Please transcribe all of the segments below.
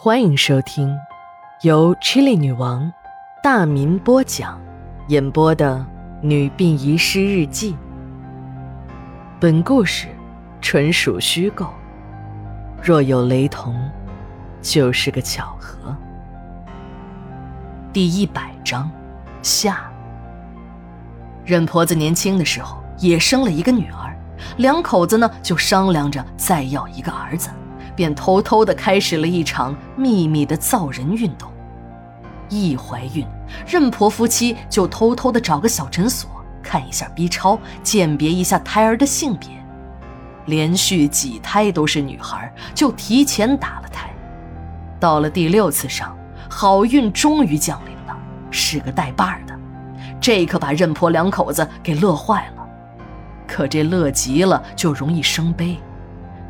欢迎收听由 Chili 女王大民播讲、演播的《女病遗失日记》。本故事纯属虚构，若有雷同，就是个巧合。第一百章下。任婆子年轻的时候也生了一个女儿，两口子呢就商量着再要一个儿子。便偷偷的开始了一场秘密的造人运动。一怀孕，任婆夫妻就偷偷的找个小诊所看一下 B 超，鉴别一下胎儿的性别。连续几胎都是女孩，就提前打了胎。到了第六次上，好运终于降临了，是个带把的。这可把任婆两口子给乐坏了。可这乐极了，就容易生悲。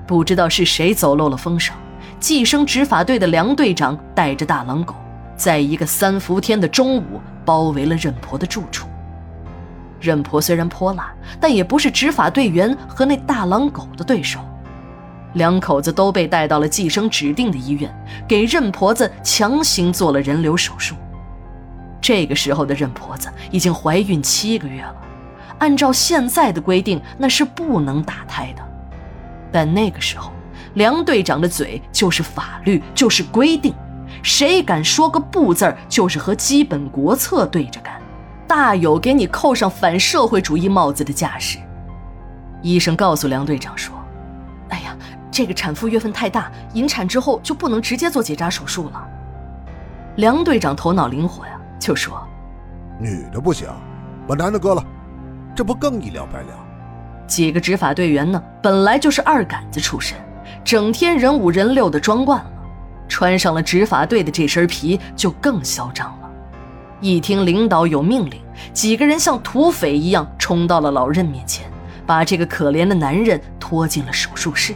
不知道是谁走漏了风声，计生执法队的梁队长带着大狼狗，在一个三伏天的中午包围了任婆的住处。任婆虽然泼辣，但也不是执法队员和那大狼狗的对手。两口子都被带到了计生指定的医院，给任婆子强行做了人流手术。这个时候的任婆子已经怀孕七个月了，按照现在的规定，那是不能打胎的。但那个时候，梁队长的嘴就是法律，就是规定，谁敢说个不字儿，就是和基本国策对着干，大有给你扣上反社会主义帽子的架势。医生告诉梁队长说：“哎呀，这个产妇月份太大，引产之后就不能直接做结扎手术了。”梁队长头脑灵活呀，就说：“女的不行，把男的割了，这不更一了百了？”几个执法队员呢，本来就是二杆子出身，整天人五人六的装惯了，穿上了执法队的这身皮，就更嚣张了。一听领导有命令，几个人像土匪一样冲到了老任面前，把这个可怜的男人拖进了手术室。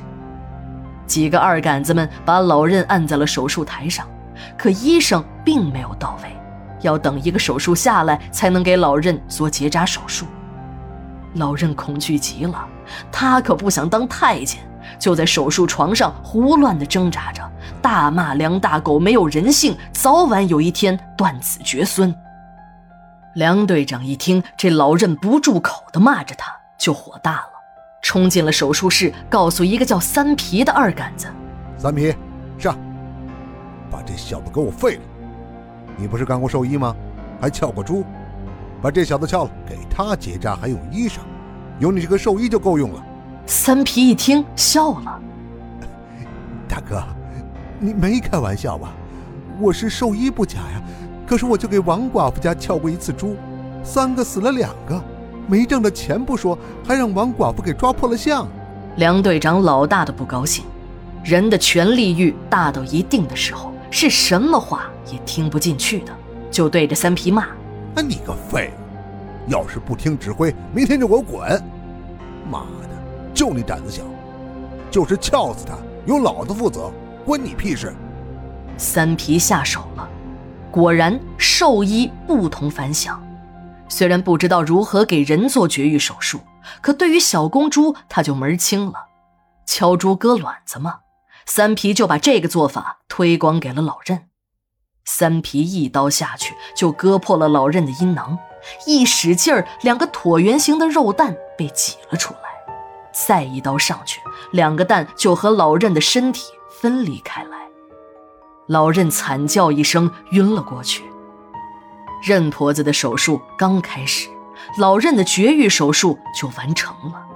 几个二杆子们把老任按在了手术台上，可医生并没有到位，要等一个手术下来才能给老任做结扎手术。老任恐惧极了，他可不想当太监，就在手术床上胡乱地挣扎着，大骂梁大狗没有人性，早晚有一天断子绝孙。梁队长一听这老任不住口的骂着他，就火大了，冲进了手术室，告诉一个叫三皮的二杆子：“三皮，上，把这小子给我废了！你不是干过兽医吗？还撬过猪？”把这小子撬了，给他结扎还用医生？有你这个兽医就够用了。三皮一听笑了：“大哥，你没开玩笑吧？我是兽医不假呀，可是我就给王寡妇家撬过一次猪，三个死了两个，没挣的钱不说，还让王寡妇给抓破了相。”梁队长老大的不高兴，人的权力欲大到一定的时候，是什么话也听不进去的，就对着三皮骂。那你个废物！要是不听指挥，明天就给我滚！妈的，就你胆子小，就是撬死他，由老子负责，关你屁事！三皮下手了，果然兽医不同凡响。虽然不知道如何给人做绝育手术，可对于小公猪他就门清了。敲猪割卵子嘛，三皮就把这个做法推广给了老任。三皮一刀下去，就割破了老任的阴囊，一使劲儿，两个椭圆形的肉蛋被挤了出来。再一刀上去，两个蛋就和老任的身体分离开来。老任惨叫一声，晕了过去。任婆子的手术刚开始，老任的绝育手术就完成了。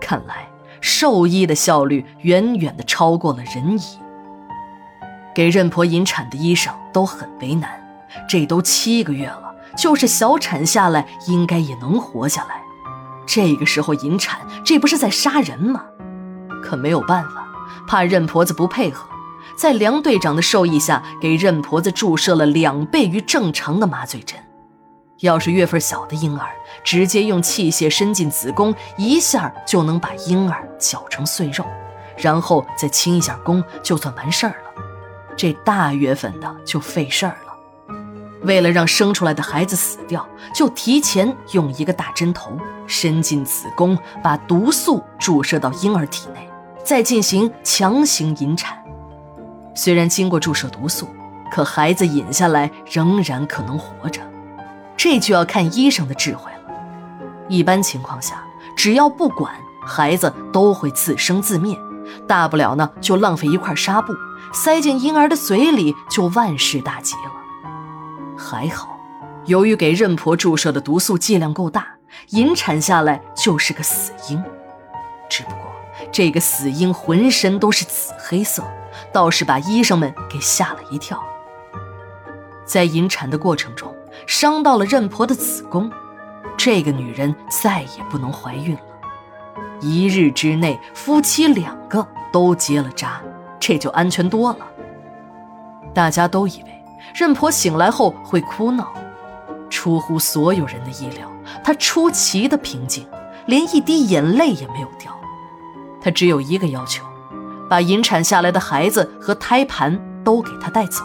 看来兽医的效率远远的超过了人医。给任婆引产的医生都很为难，这都七个月了，就是小产下来应该也能活下来。这个时候引产，这不是在杀人吗？可没有办法，怕任婆子不配合，在梁队长的授意下，给任婆子注射了两倍于正常的麻醉针。要是月份小的婴儿，直接用器械伸进子宫，一下就能把婴儿绞成碎肉，然后再清一下宫，就算完事儿了。这大月份的就费事儿了。为了让生出来的孩子死掉，就提前用一个大针头伸进子宫，把毒素注射到婴儿体内，再进行强行引产。虽然经过注射毒素，可孩子引下来仍然可能活着，这就要看医生的智慧了。一般情况下，只要不管，孩子都会自生自灭，大不了呢就浪费一块纱布，塞进婴儿的嘴里，就万事大吉了。还好，由于给任婆注射的毒素剂量够大，引产下来就是个死婴。只不过这个死婴浑身都是紫黑色，倒是把医生们给吓了一跳。在引产的过程中，伤到了任婆的子宫，这个女人再也不能怀孕了。一日之内，夫妻两个都结了扎，这就安全多了。大家都以为任婆醒来后会哭闹，出乎所有人的意料，她出奇的平静，连一滴眼泪也没有掉。她只有一个要求，把引产下来的孩子和胎盘都给她带走。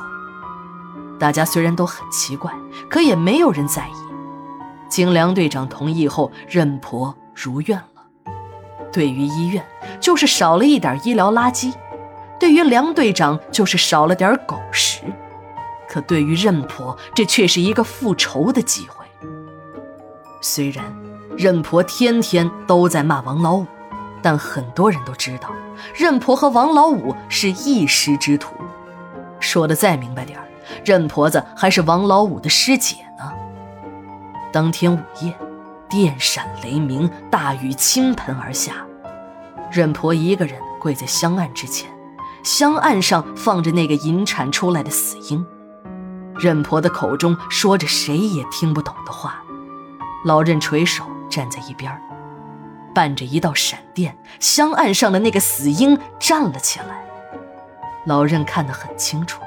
大家虽然都很奇怪，可也没有人在意。经梁队长同意后，任婆如愿了。对于医院，就是少了一点医疗垃圾；对于梁队长，就是少了点狗食。可对于任婆，这却是一个复仇的机会。虽然任婆天天都在骂王老五，但很多人都知道，任婆和王老五是一师之徒。说的再明白点儿。任婆子还是王老五的师姐呢。当天午夜，电闪雷鸣，大雨倾盆而下。任婆一个人跪在香案之前，香案上放着那个引产出来的死婴。任婆的口中说着谁也听不懂的话。老任垂手站在一边，伴着一道闪电，香案上的那个死婴站了起来。老任看得很清楚。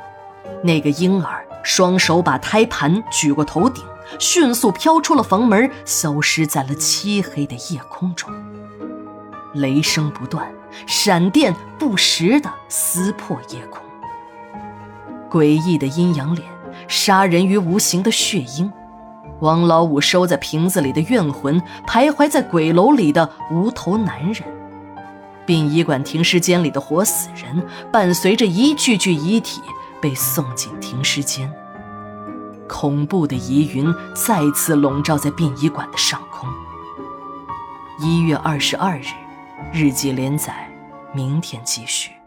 那个婴儿双手把胎盘举过头顶，迅速飘出了房门，消失在了漆黑的夜空中。雷声不断，闪电不时地撕破夜空。诡异的阴阳脸，杀人于无形的血鹰，王老五收在瓶子里的怨魂，徘徊在鬼楼里的无头男人，殡仪馆停尸间里的活死人，伴随着一具具遗体。被送进停尸间，恐怖的疑云再次笼罩在殡仪馆的上空。一月二十二日，日记连载，明天继续。